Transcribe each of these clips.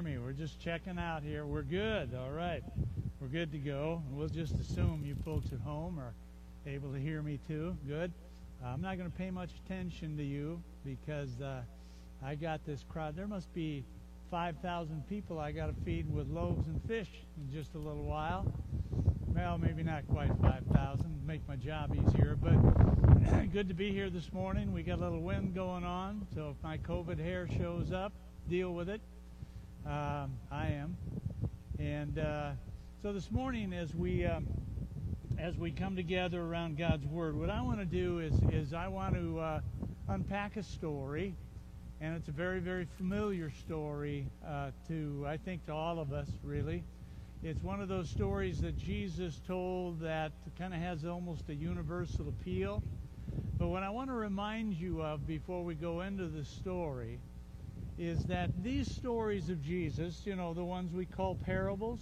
hear me? We're just checking out here. We're good. All right. We're good to go. We'll just assume you folks at home are able to hear me too. Good. Uh, I'm not going to pay much attention to you because uh, I got this crowd. There must be 5,000 people I got to feed with loaves and fish in just a little while. Well, maybe not quite 5,000. Make my job easier, but good to be here this morning. We got a little wind going on, so if my COVID hair shows up, deal with it. Um, I am, and uh, so this morning, as we um, as we come together around God's Word, what I want to do is is I want to uh, unpack a story, and it's a very very familiar story uh, to I think to all of us really. It's one of those stories that Jesus told that kind of has almost a universal appeal. But what I want to remind you of before we go into the story is that these stories of Jesus, you know, the ones we call parables,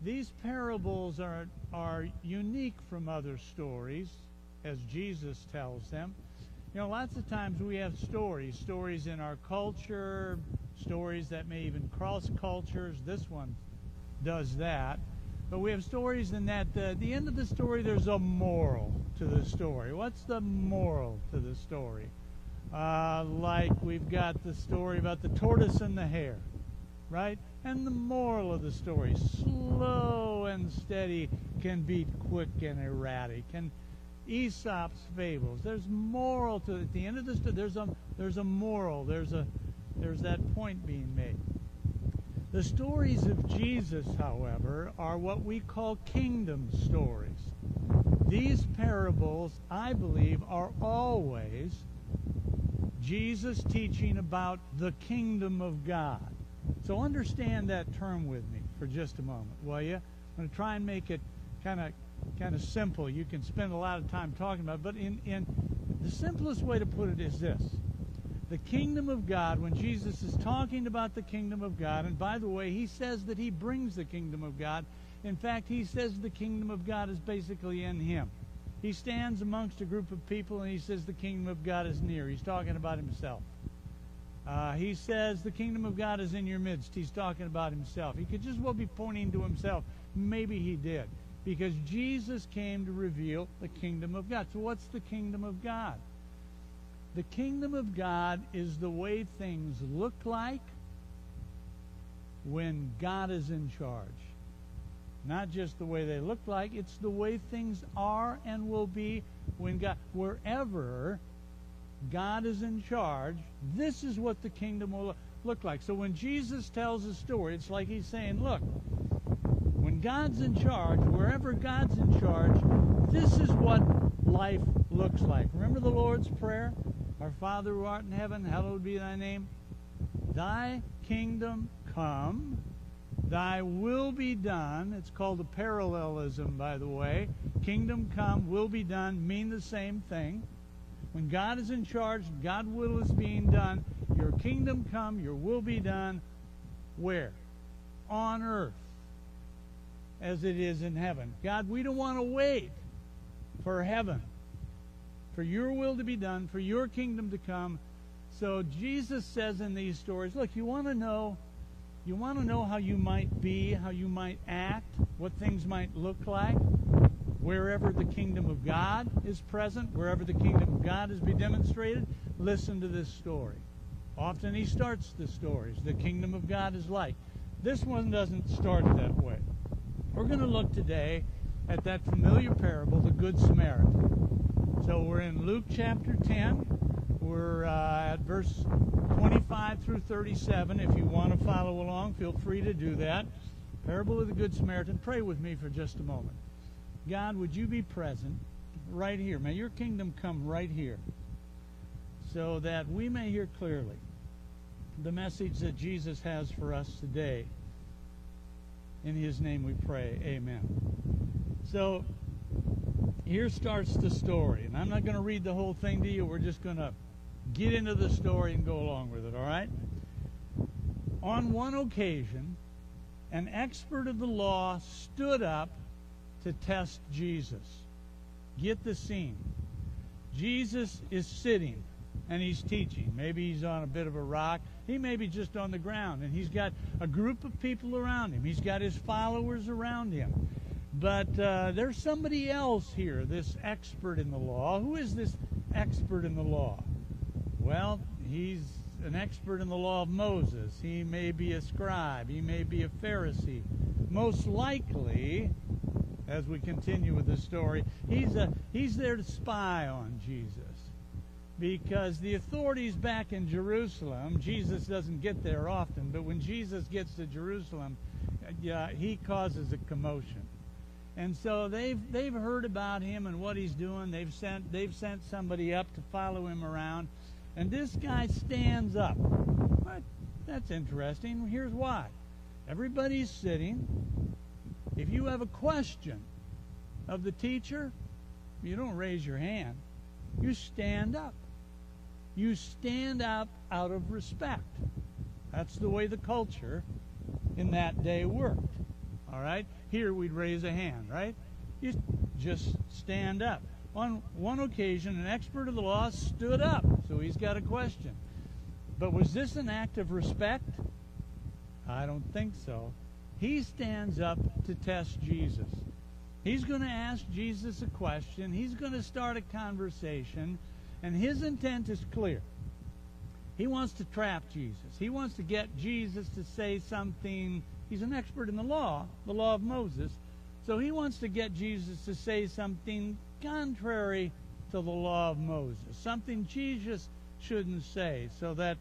these parables are, are unique from other stories, as Jesus tells them. You know, lots of times we have stories, stories in our culture, stories that may even cross cultures. This one does that. But we have stories in that uh, the end of the story, there's a moral to the story. What's the moral to the story? Uh, like we've got the story about the tortoise and the hare, right? And the moral of the story slow and steady can beat quick and erratic. And Aesop's fables. There's moral to it. At the end of the story, there's a there's a moral. There's a there's that point being made. The stories of Jesus, however, are what we call kingdom stories. These parables, I believe, are always Jesus teaching about the kingdom of God. So understand that term with me for just a moment, will you? I'm going to try and make it kind of kind of simple. You can spend a lot of time talking about it, but in, in the simplest way to put it is this the kingdom of God, when Jesus is talking about the kingdom of God, and by the way, he says that he brings the kingdom of God. In fact, he says the kingdom of God is basically in him. He stands amongst a group of people and he says the kingdom of God is near. He's talking about himself. Uh, he says the kingdom of God is in your midst. He's talking about himself. He could just well be pointing to himself. Maybe he did. Because Jesus came to reveal the kingdom of God. So, what's the kingdom of God? The kingdom of God is the way things look like when God is in charge. Not just the way they look like, it's the way things are and will be when God, wherever God is in charge, this is what the kingdom will look like. So when Jesus tells a story, it's like he's saying, look, when God's in charge, wherever God's in charge, this is what life looks like. Remember the Lord's Prayer? Our Father who art in heaven, hallowed be thy name. Thy kingdom come, thy will be done. It's called a parallelism, by the way. Kingdom come, will be done mean the same thing. When God is in charge, God's will is being done. Your kingdom come, your will be done. Where? On earth, as it is in heaven. God, we don't want to wait for heaven for your will to be done, for your kingdom to come. So Jesus says in these stories, look, you want to know you want to know how you might be, how you might act, what things might look like wherever the kingdom of God is present, wherever the kingdom of God is be demonstrated, listen to this story. Often he starts the stories. The kingdom of God is like. This one doesn't start that way. We're going to look today at that familiar parable, the Good Samaritan. So we're in Luke chapter 10. We're uh, at verse 25 through 37. If you want to follow along, feel free to do that. Parable of the Good Samaritan. Pray with me for just a moment. God, would you be present right here? May your kingdom come right here so that we may hear clearly the message that Jesus has for us today. In his name we pray. Amen. So, here starts the story. And I'm not going to read the whole thing to you. We're just going to get into the story and go along with it, all right? On one occasion, an expert of the law stood up to test Jesus. Get the scene. Jesus is sitting, and he's teaching. Maybe he's on a bit of a rock. He may be just on the ground, and he's got a group of people around him. He's got his followers around him. But uh, there's somebody else here, this expert in the law. Who is this expert in the law? Well, he's an expert in the law of Moses. He may be a scribe. He may be a Pharisee. Most likely, as we continue with the story, he's, a, he's there to spy on Jesus. Because the authorities back in Jerusalem, Jesus doesn't get there often, but when Jesus gets to Jerusalem, he causes a commotion. And so they've they've heard about him and what he's doing. They've sent they've sent somebody up to follow him around. And this guy stands up. That's interesting. Here's why. Everybody's sitting. If you have a question of the teacher, you don't raise your hand. You stand up. You stand up out of respect. That's the way the culture in that day worked. All right? Here we'd raise a hand, right? You just stand up. On one occasion, an expert of the law stood up, so he's got a question. But was this an act of respect? I don't think so. He stands up to test Jesus. He's going to ask Jesus a question. He's going to start a conversation, and his intent is clear. He wants to trap Jesus. He wants to get Jesus to say something He's an expert in the law, the law of Moses. So he wants to get Jesus to say something contrary to the law of Moses, something Jesus shouldn't say, so that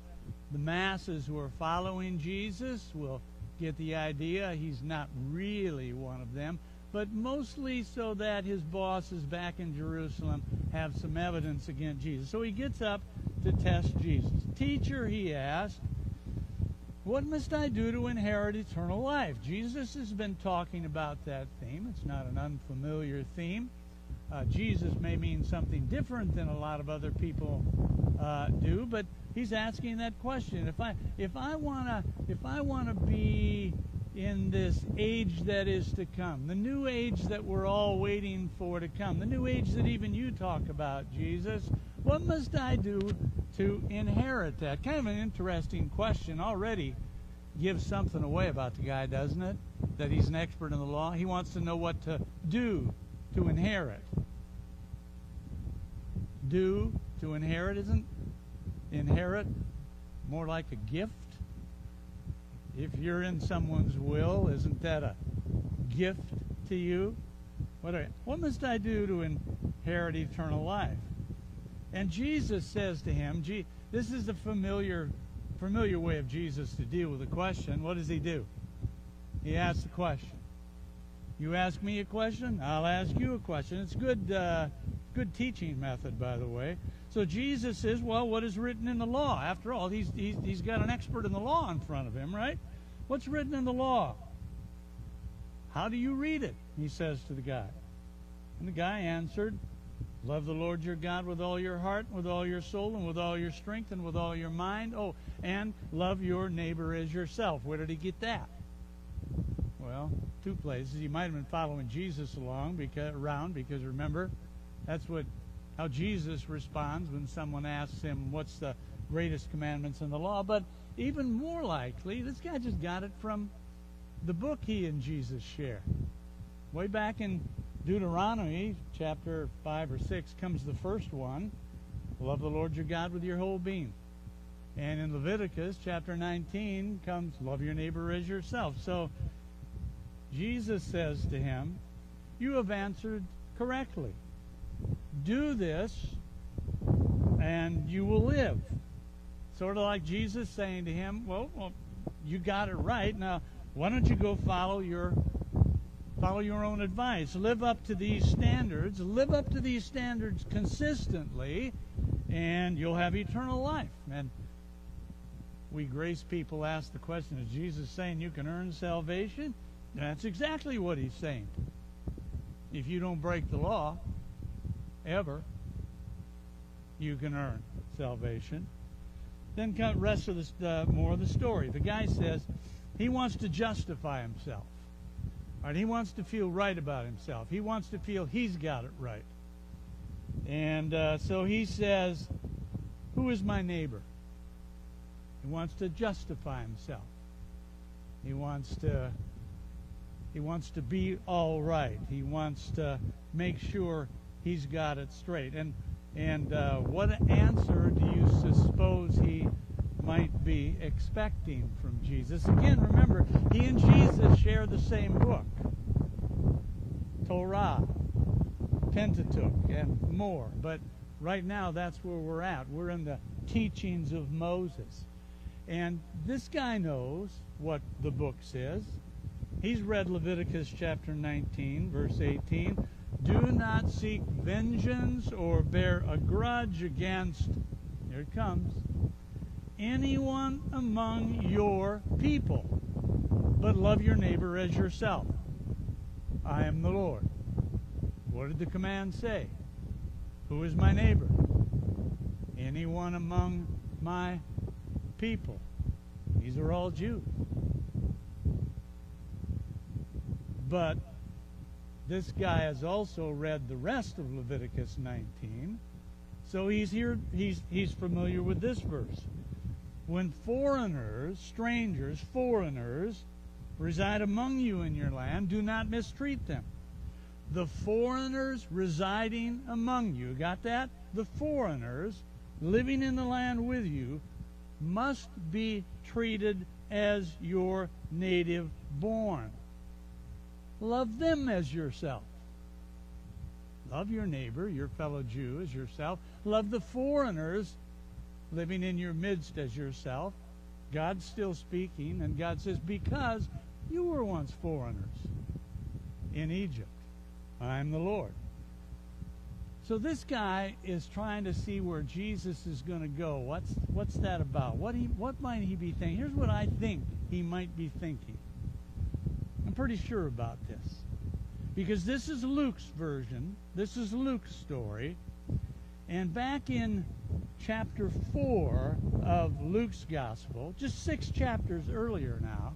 the masses who are following Jesus will get the idea he's not really one of them, but mostly so that his bosses back in Jerusalem have some evidence against Jesus. So he gets up to test Jesus. Teacher, he asked, what must I do to inherit eternal life? Jesus has been talking about that theme. It's not an unfamiliar theme. Uh, Jesus may mean something different than a lot of other people uh, do, but he's asking that question. If I if I wanna if I wanna be in this age that is to come, the new age that we're all waiting for to come, the new age that even you talk about, Jesus, what must I do to inherit that? Kind of an interesting question already gives something away about the guy, doesn't it? That he's an expert in the law. He wants to know what to do to inherit. Do to inherit isn't inherit more like a gift? If you're in someone's will, isn't that a gift to you? What, are, what must I do to inherit eternal life? And Jesus says to him, this is a familiar, familiar way of Jesus to deal with a question. What does he do? He asks the question. You ask me a question, I'll ask you a question. It's good, uh, good teaching method, by the way. So Jesus says, well, what is written in the law? After all, he's, he's, he's got an expert in the law in front of him, right? What's written in the law? How do you read it? He says to the guy. And the guy answered, Love the Lord your God with all your heart, with all your soul, and with all your strength, and with all your mind. Oh, and love your neighbor as yourself. Where did he get that? Well, two places. He might have been following Jesus along because around because remember, that's what how Jesus responds when someone asks him what's the greatest commandments in the law. But even more likely, this guy just got it from the book he and Jesus share. Way back in Deuteronomy chapter 5 or 6 comes the first one love the Lord your God with your whole being. And in Leviticus chapter 19 comes love your neighbor as yourself. So Jesus says to him, You have answered correctly. Do this and you will live. Sort of like Jesus saying to him, Well, well you got it right. Now, why don't you go follow your Follow your own advice. Live up to these standards. Live up to these standards consistently, and you'll have eternal life. And we grace people ask the question Is Jesus saying you can earn salvation? That's exactly what he's saying. If you don't break the law, ever, you can earn salvation. Then come rest of the uh, more of the story. The guy says he wants to justify himself. Right? He wants to feel right about himself. He wants to feel he's got it right. And uh, so he says, Who is my neighbor? He wants to justify himself. He wants to he wants to be all right. He wants to make sure he's got it straight. And and uh, what answer do you suppose he might be expecting from Jesus? Again, remember, he and Jesus share the same book Torah, Pentateuch, and more. But right now, that's where we're at. We're in the teachings of Moses. And this guy knows what the book says. He's read Leviticus chapter 19, verse 18. Do not seek vengeance or bear a grudge against, here it comes, anyone among your people, but love your neighbor as yourself. I am the Lord. What did the command say? Who is my neighbor? Anyone among my people. These are all Jews. But this guy has also read the rest of Leviticus 19, so he's here he's he's familiar with this verse. When foreigners, strangers, foreigners reside among you in your land, do not mistreat them. The foreigners residing among you, got that? The foreigners living in the land with you must be treated as your native born. Love them as yourself. Love your neighbor, your fellow Jew, as yourself. Love the foreigners living in your midst as yourself. God's still speaking, and God says, Because you were once foreigners in Egypt, I'm the Lord. So this guy is trying to see where Jesus is going to go. What's what's that about? What he what might he be thinking? Here's what I think he might be thinking. Pretty sure about this. Because this is Luke's version. This is Luke's story. And back in chapter 4 of Luke's gospel, just 6 chapters earlier now,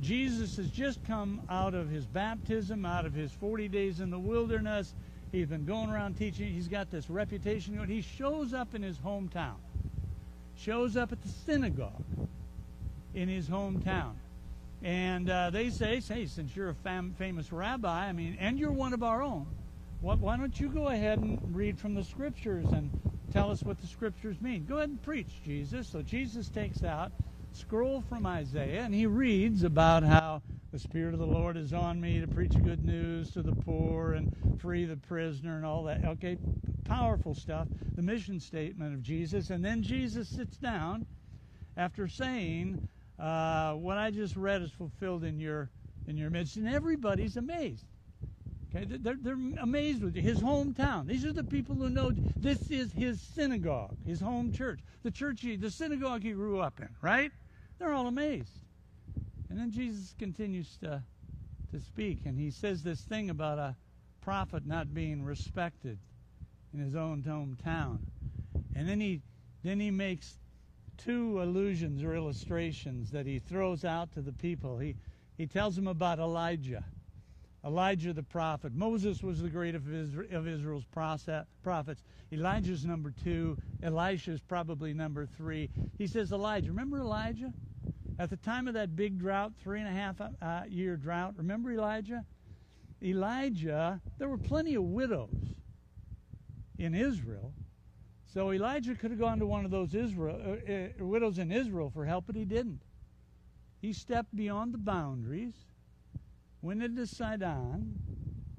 Jesus has just come out of his baptism, out of his 40 days in the wilderness He's been going around teaching. He's got this reputation going. He shows up in his hometown, shows up at the synagogue in his hometown. And uh, they say, hey, since you're a fam- famous rabbi, I mean, and you're one of our own, what, why don't you go ahead and read from the scriptures and tell us what the scriptures mean? Go ahead and preach, Jesus. So Jesus takes out scroll from Isaiah and he reads about how the Spirit of the Lord is on me to preach good news to the poor and free the prisoner and all that. Okay, powerful stuff. The mission statement of Jesus. And then Jesus sits down after saying, uh, What I just read is fulfilled in your, in your midst. And everybody's amazed. Okay, they're, they're amazed with you. His hometown. These are the people who know this is his synagogue, his home church, the church, he, the synagogue he grew up in, right? They're all amazed. And then Jesus continues to, to speak, and he says this thing about a prophet not being respected in his own hometown. And then he then he makes two allusions or illustrations that he throws out to the people. He he tells them about Elijah. Elijah the prophet. Moses was the greatest of Israel's prophets. Elijah's number two. Elisha's probably number three. He says, Elijah. Remember Elijah? At the time of that big drought, three and a half uh, year drought, remember Elijah? Elijah, there were plenty of widows in Israel. So Elijah could have gone to one of those Israel, uh, uh, widows in Israel for help, but he didn't. He stepped beyond the boundaries, went into Sidon,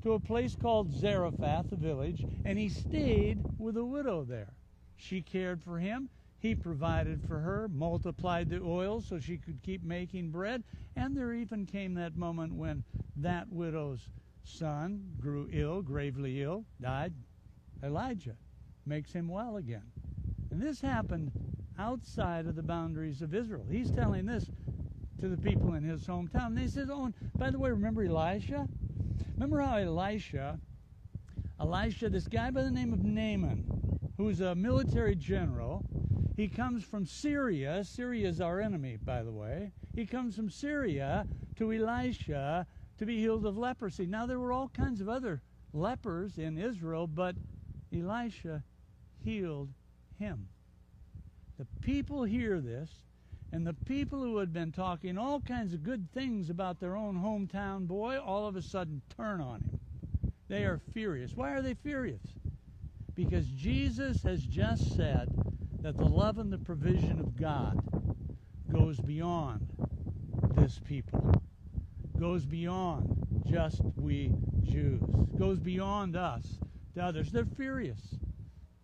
to a place called Zarephath, a village, and he stayed with a widow there. She cared for him. He provided for her, multiplied the oil so she could keep making bread, and there even came that moment when that widow's son grew ill, gravely ill, died. Elijah makes him well again. And this happened outside of the boundaries of Israel. He's telling this to the people in his hometown. And they said, Oh, by the way, remember Elisha? Remember how Elisha, Elisha, this guy by the name of Naaman, who's a military general, he comes from Syria. Syria is our enemy, by the way. He comes from Syria to Elisha to be healed of leprosy. Now, there were all kinds of other lepers in Israel, but Elisha healed him. The people hear this, and the people who had been talking all kinds of good things about their own hometown boy all of a sudden turn on him. They are furious. Why are they furious? Because Jesus has just said that the love and the provision of God goes beyond this people, goes beyond just we Jews, goes beyond us to others. They're furious.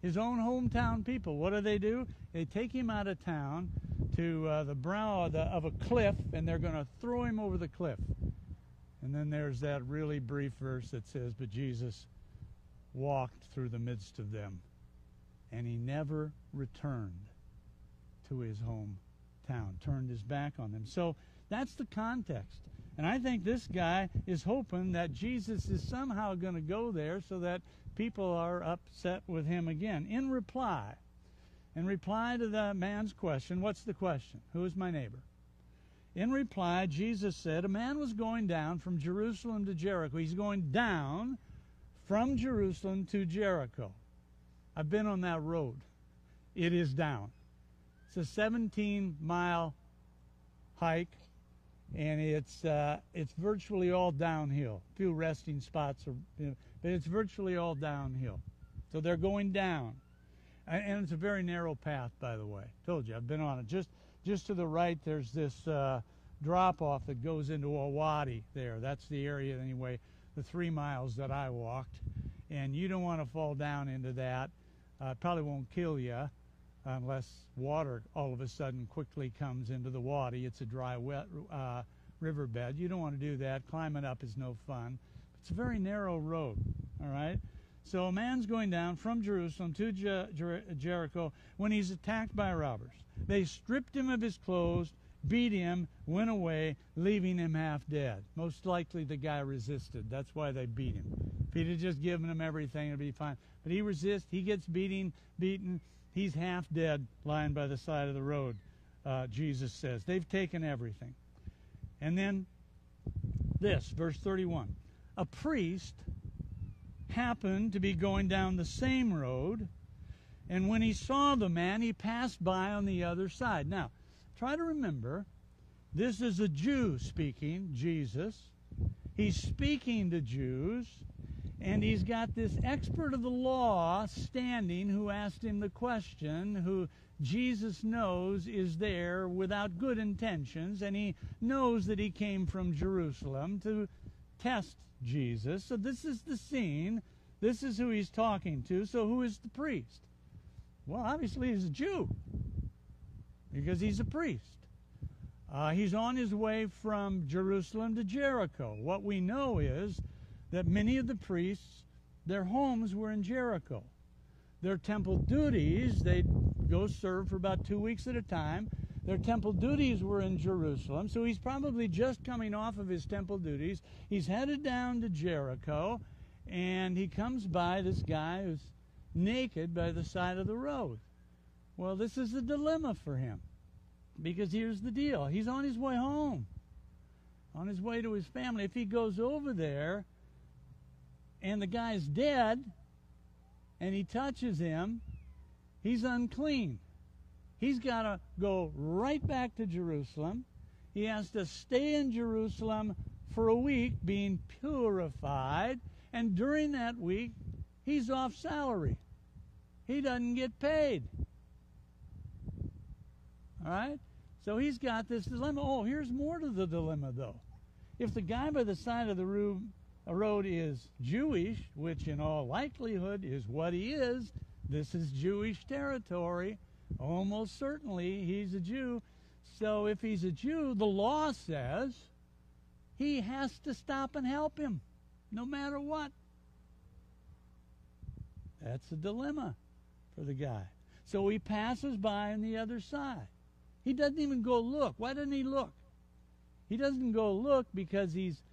His own hometown people, what do they do? They take him out of town to uh, the brow of, the, of a cliff, and they're going to throw him over the cliff. And then there's that really brief verse that says, But Jesus walked through the midst of them, and he never returned to his hometown, turned his back on them. So that's the context. And I think this guy is hoping that Jesus is somehow going to go there so that people are upset with him again. In reply, in reply to the man's question, what's the question? Who is my neighbor? In reply, Jesus said, A man was going down from Jerusalem to Jericho. He's going down from Jerusalem to Jericho. I've been on that road. It is down. It's a 17 mile hike, and it's uh, it's virtually all downhill. A few resting spots, are, you know, but it's virtually all downhill. So they're going down, and it's a very narrow path, by the way. Told you, I've been on it. Just just to the right, there's this uh, drop off that goes into a wadi there. That's the area, anyway, the three miles that I walked. And you don't want to fall down into that. Uh, probably won't kill you unless water all of a sudden quickly comes into the wadi. It's a dry, wet uh, riverbed. You don't want to do that. Climbing up is no fun. It's a very narrow road, all right? So a man's going down from Jerusalem to Jer- Jericho when he's attacked by robbers. They stripped him of his clothes, beat him, went away, leaving him half dead. Most likely the guy resisted. That's why they beat him. If he'd just given him everything, it'd be fine. But he resists. He gets beating, beaten. He's half dead, lying by the side of the road. Uh, Jesus says they've taken everything. And then this, verse 31. A priest happened to be going down the same road, and when he saw the man, he passed by on the other side. Now, try to remember this is a Jew speaking, Jesus. He's speaking to Jews, and he's got this expert of the law standing who asked him the question, who Jesus knows is there without good intentions, and he knows that he came from Jerusalem to test Jesus. So this is the scene. This is who he's talking to. So who is the priest? Well, obviously he's a Jew because he's a priest. Uh, he's on his way from Jerusalem to Jericho. What we know is that many of the priests, their homes were in Jericho. Their temple duties, they'd go serve for about two weeks at a time. Their temple duties were in Jerusalem, so he's probably just coming off of his temple duties. He's headed down to Jericho, and he comes by this guy who's naked by the side of the road. Well, this is a dilemma for him. Because here's the deal he's on his way home, on his way to his family. If he goes over there and the guy's dead and he touches him, he's unclean. He's got to go right back to Jerusalem. He has to stay in Jerusalem for a week being purified. And during that week, he's off salary. He doesn't get paid. All right? So he's got this dilemma. Oh, here's more to the dilemma, though. If the guy by the side of the road is Jewish, which in all likelihood is what he is, this is Jewish territory Almost certainly he's a Jew. So if he's a Jew, the law says he has to stop and help him, no matter what. That's a dilemma for the guy. So he passes by on the other side. He doesn't even go look. Why doesn't he look? He doesn't go look because he's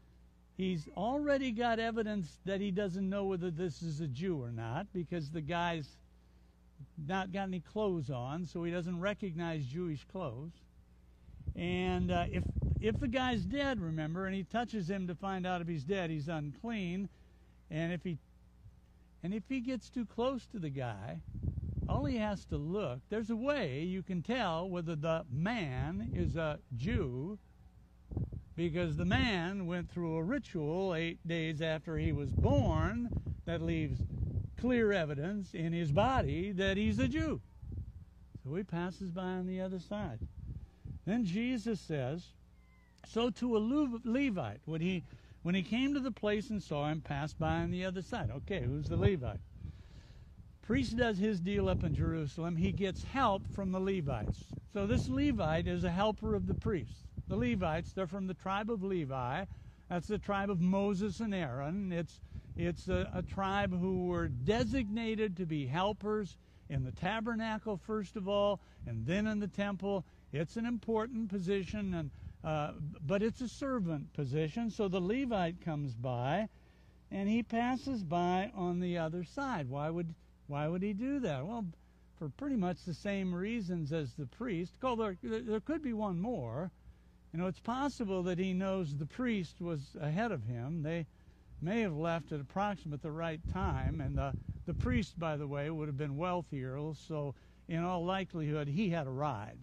he's already got evidence that he doesn't know whether this is a Jew or not because the guy's not got any clothes on, so he doesn't recognize Jewish clothes. And uh, if if the guy's dead, remember, and he touches him to find out if he's dead, he's unclean. And if he and if he gets too close to the guy, all he has to look, there's a way you can tell whether the man is a Jew because the man went through a ritual eight days after he was born that leaves clear evidence in his body that he's a Jew. So he passes by on the other side. Then Jesus says, So to a Levite, when he when he came to the place and saw him, passed by on the other side. Okay, who's the Levite? Priest does his deal up in Jerusalem. He gets help from the Levites. So this Levite is a helper of the priests. The Levites, they're from the tribe of Levi. That's the tribe of Moses and Aaron. It's it's a, a tribe who were designated to be helpers in the tabernacle, first of all, and then in the temple. It's an important position, and uh, but it's a servant position. So the Levite comes by, and he passes by on the other side. Why would why would he do that? Well, for pretty much the same reasons as the priest. There, there could be one more. You know, it's possible that he knows the priest was ahead of him. They may have left at approximately the right time, and the, the priest, by the way, would have been wealthier, so in all likelihood, he had a ride,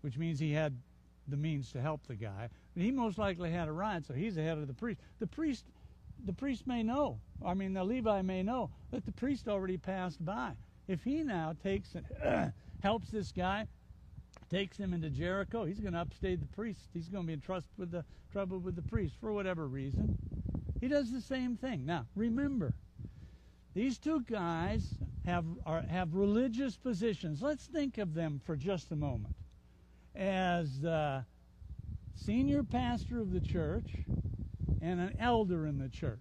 which means he had the means to help the guy. But he most likely had a ride, so he's ahead of the priest. The priest, the priest may know. I mean, the Levi may know that the priest already passed by. If he now takes and helps this guy, takes him into Jericho. He's going to upstage the priest. He's going to be in trust with the trouble with the priest for whatever reason. He does the same thing. Now, remember, these two guys have are, have religious positions. Let's think of them for just a moment as the senior pastor of the church and an elder in the church.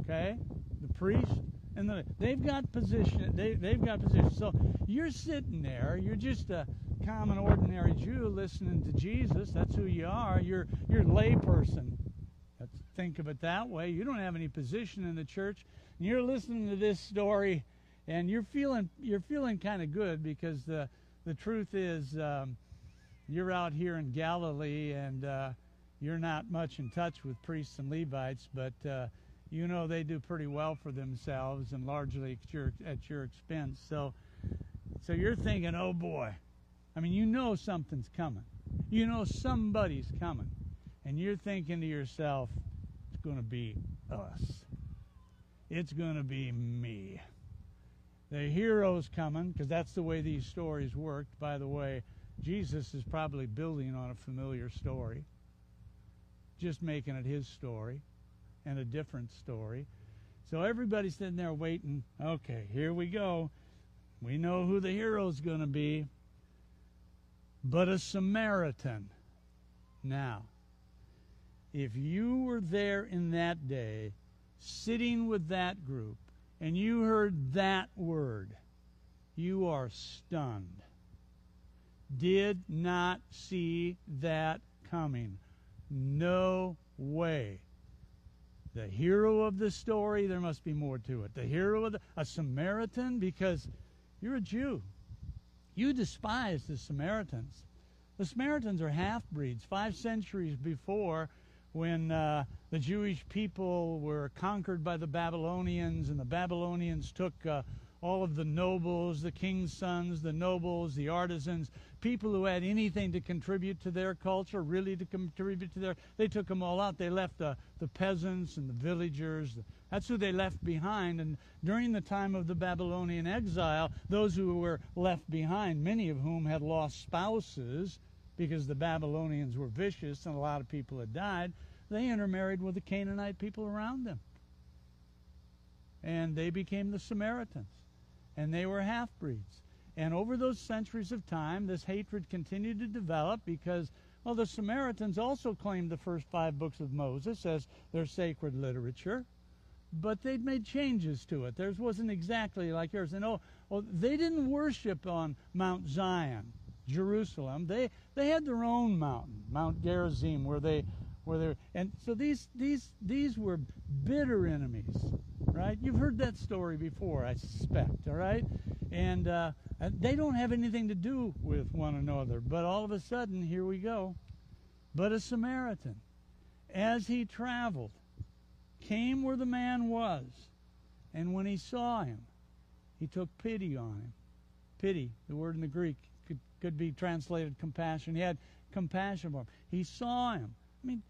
Okay, the priest and the, they've got position. They they've got position. So you're sitting there. You're just a common, ordinary Jew listening to Jesus. That's who you are. You're you're layperson. Think of it that way. You don't have any position in the church, and you're listening to this story, and you're feeling you're feeling kind of good because the the truth is um, you're out here in Galilee and uh, you're not much in touch with priests and Levites, but uh, you know they do pretty well for themselves and largely at your, at your expense. So, so you're thinking, oh boy, I mean, you know something's coming. You know somebody's coming. And you're thinking to yourself, it's going to be us. It's going to be me. The hero's coming, because that's the way these stories worked. By the way, Jesus is probably building on a familiar story, just making it his story and a different story. So everybody's sitting there waiting. Okay, here we go. We know who the hero's going to be but a Samaritan. Now, if you were there in that day, sitting with that group, and you heard that word, you are stunned. Did not see that coming. No way. The hero of the story, there must be more to it. The hero of the, a Samaritan, because you're a Jew. You despise the Samaritans. The Samaritans are half breeds. Five centuries before, when uh, the Jewish people were conquered by the Babylonians, and the Babylonians took uh, all of the nobles, the king's sons, the nobles, the artisans, people who had anything to contribute to their culture, really to contribute to their, they took them all out. They left the, the peasants and the villagers. That's who they left behind. And during the time of the Babylonian exile, those who were left behind, many of whom had lost spouses because the Babylonians were vicious and a lot of people had died, they intermarried with the Canaanite people around them. And they became the Samaritans. And they were half breeds. And over those centuries of time, this hatred continued to develop because, well, the Samaritans also claimed the first five books of Moses as their sacred literature, but they'd made changes to it. Theirs wasn't exactly like yours. And oh, they didn't worship on Mount Zion, Jerusalem. They they had their own mountain, Mount Gerizim, where they where they and so these these these were bitter enemies, right? You've heard that story before, I suspect. All right, and uh, they don't have anything to do with one another. But all of a sudden, here we go. But a Samaritan, as he traveled, came where the man was, and when he saw him, he took pity on him. Pity, the word in the Greek, could, could be translated compassion. He had compassion for him. He saw him. I mean,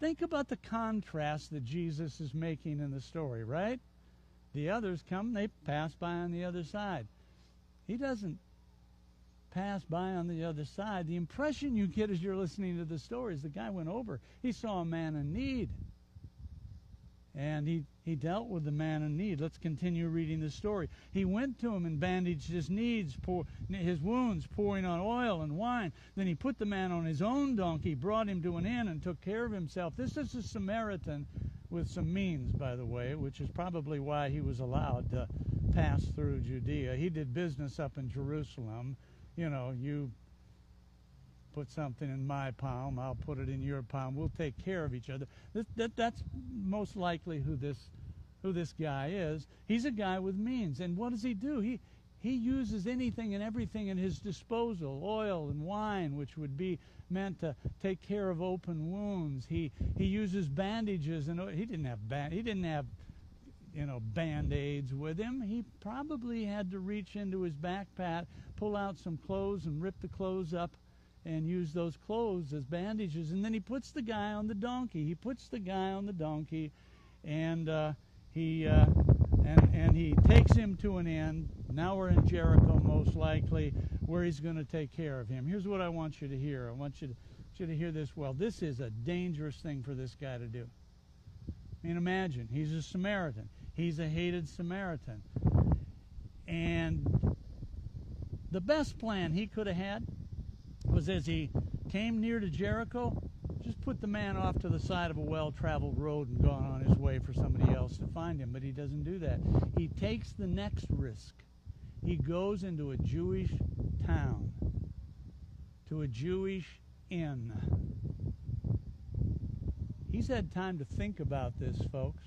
think about the contrast that Jesus is making in the story, right? The others come, they pass by on the other side. He doesn't pass by on the other side. The impression you get as you're listening to the story is the guy went over. He saw a man in need. And he, he dealt with the man in need. Let's continue reading the story. He went to him and bandaged his needs, pour, his wounds, pouring on oil and wine. Then he put the man on his own donkey, brought him to an inn, and took care of himself. This is a Samaritan with some means, by the way, which is probably why he was allowed to pass through Judea. He did business up in Jerusalem. You know, you put something in my palm, I'll put it in your palm. We'll take care of each other. This, that, that's most likely who this who this guy is. He's a guy with means, and what does he do? He he uses anything and everything in his disposal, oil and wine, which would be meant to take care of open wounds. He he uses bandages, and he didn't have band, he didn't have you know band aids with him. He probably had to reach into his backpack, pull out some clothes, and rip the clothes up and use those clothes as bandages. And then he puts the guy on the donkey. He puts the guy on the donkey, and uh, he uh, and and he takes him to an inn. Now we're in Jericho, most likely, where he's going to take care of him. Here's what I want you to hear. I want you to want you to hear this well. This is a dangerous thing for this guy to do. I mean, imagine he's a Samaritan. He's a hated Samaritan, and the best plan he could have had was as he came near to Jericho, just put the man off to the side of a well traveled road and gone on his way for somebody else to find him. But he doesn't do that. He takes the next risk. He goes into a Jewish town, to a Jewish inn. He's had time to think about this, folks.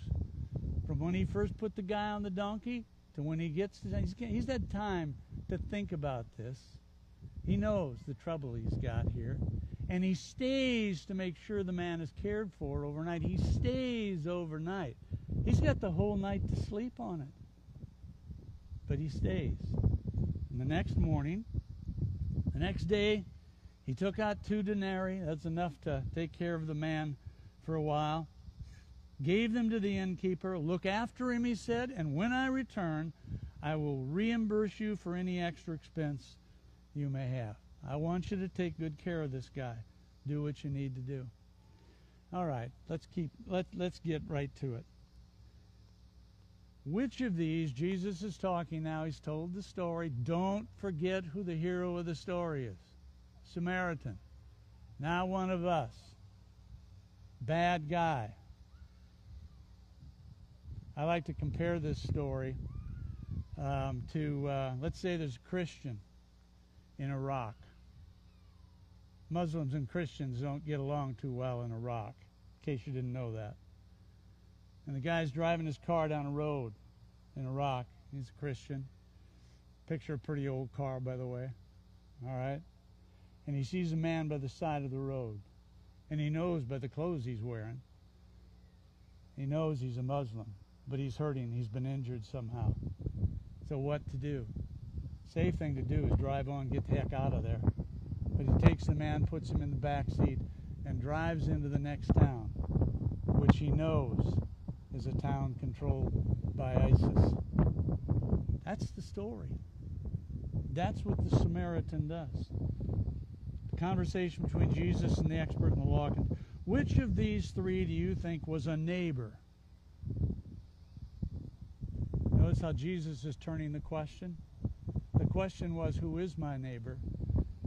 From when he first put the guy on the donkey to when he gets to, he's, he's had time to think about this. He knows the trouble he's got here. And he stays to make sure the man is cared for overnight. He stays overnight. He's got the whole night to sleep on it. But he stays. And the next morning, the next day, he took out two denarii. That's enough to take care of the man for a while. Gave them to the innkeeper. Look after him, he said, and when I return, I will reimburse you for any extra expense you may have. I want you to take good care of this guy. Do what you need to do. All right, let's keep let let's get right to it. Which of these Jesus is talking now? He's told the story. Don't forget who the hero of the story is. Samaritan. Now one of us. Bad guy. I like to compare this story um, to, uh, let's say there's a Christian in Iraq. Muslims and Christians don't get along too well in Iraq, in case you didn't know that. And the guy's driving his car down a road in Iraq. He's a Christian. Picture a pretty old car, by the way. All right? And he sees a man by the side of the road. And he knows by the clothes he's wearing. He knows he's a Muslim, but he's hurting. He's been injured somehow. So, what to do? Safe thing to do is drive on, get the heck out of there. But he takes the man, puts him in the back seat, and drives into the next town, which he knows is a town controlled by ISIS. That's the story. That's what the Samaritan does. The conversation between Jesus and the expert in the law. Which of these three do you think was a neighbor? Notice how Jesus is turning the question question was, Who is my neighbor?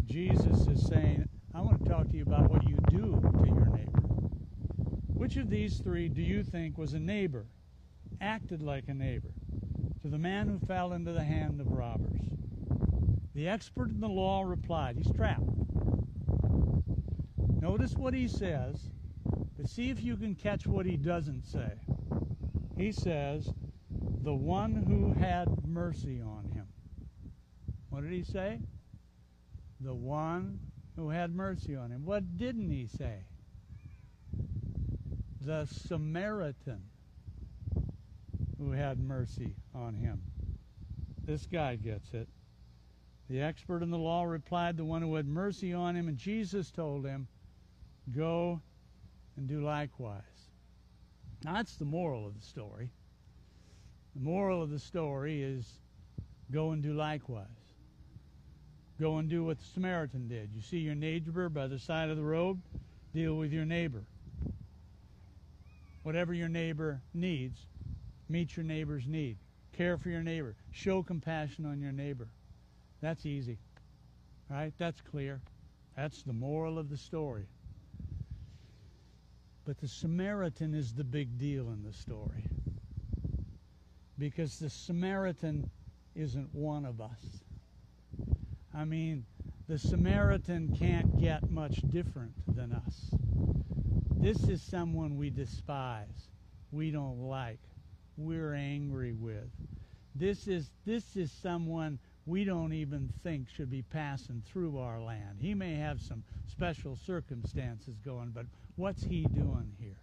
Jesus is saying, I want to talk to you about what you do to your neighbor. Which of these three do you think was a neighbor, acted like a neighbor, to the man who fell into the hand of robbers? The expert in the law replied, He's trapped. Notice what he says, but see if you can catch what he doesn't say. He says, The one who had mercy on him. What did he say? The one who had mercy on him. What didn't he say? The Samaritan who had mercy on him. This guy gets it. The expert in the law replied, The one who had mercy on him, and Jesus told him, Go and do likewise. Now, that's the moral of the story. The moral of the story is go and do likewise. Go and do what the Samaritan did. You see your neighbor by the side of the road, deal with your neighbor. Whatever your neighbor needs, meet your neighbor's need. Care for your neighbor. Show compassion on your neighbor. That's easy. Right? That's clear. That's the moral of the story. But the Samaritan is the big deal in the story. Because the Samaritan isn't one of us. I mean, the Samaritan can't get much different than us. This is someone we despise, we don't like, we're angry with. This is this is someone we don't even think should be passing through our land. He may have some special circumstances going, but what's he doing here?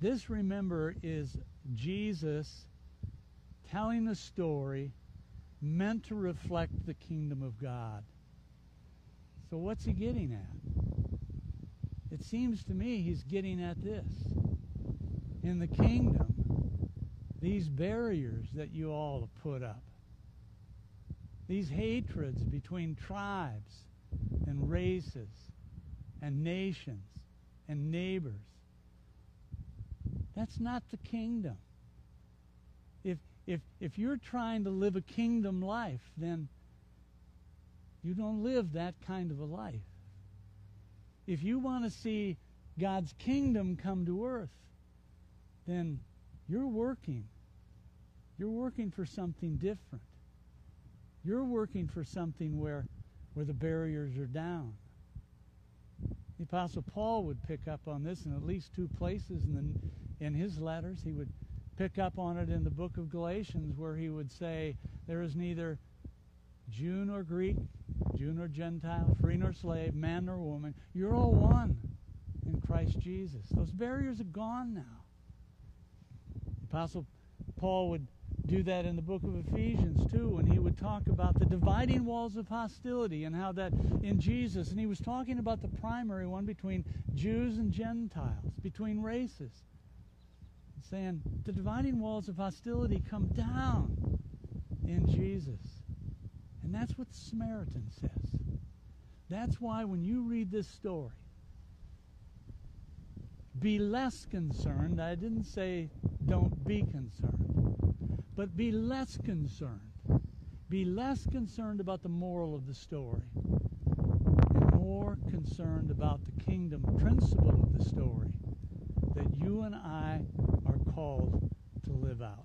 This, remember, is Jesus telling a story meant to reflect the kingdom of God. So, what's he getting at? It seems to me he's getting at this. In the kingdom, these barriers that you all have put up, these hatreds between tribes and races and nations and neighbors. That's not the kingdom. If, if, you're trying to live a kingdom life, then you don't live that kind of a life. If you want to see God's kingdom come to earth, then you're working. You're working for something different. You're working for something where, where the barriers are down. The Apostle Paul would pick up on this in at least two places in, the, in his letters. He would pick up on it in the book of Galatians, where he would say, There is neither Jew nor Greek, Jew nor Gentile, free nor slave, man nor woman. You're all one in Christ Jesus. Those barriers are gone now. Apostle Paul would do that in the book of Ephesians too, when he would talk about the dividing walls of hostility and how that in Jesus, and he was talking about the primary one between Jews and Gentiles, between races. Saying the dividing walls of hostility come down in Jesus. And that's what the Samaritan says. That's why when you read this story, be less concerned. I didn't say don't be concerned. But be less concerned. Be less concerned about the moral of the story and more concerned about the kingdom principle of the story that you and I called to live out.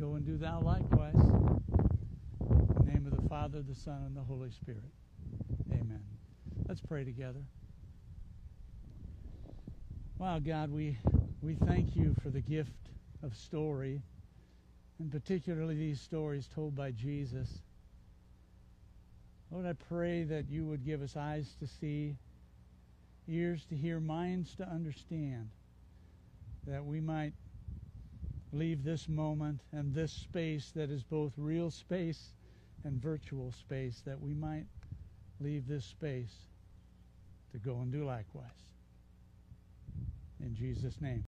Go and do thou likewise. In the name of the Father, the Son, and the Holy Spirit. Amen. Let's pray together. Wow, God, we we thank you for the gift of story, and particularly these stories told by Jesus. Lord, I pray that you would give us eyes to see, ears to hear, minds to understand, that we might leave this moment and this space that is both real space and virtual space, that we might leave this space to go and do likewise. In Jesus' name.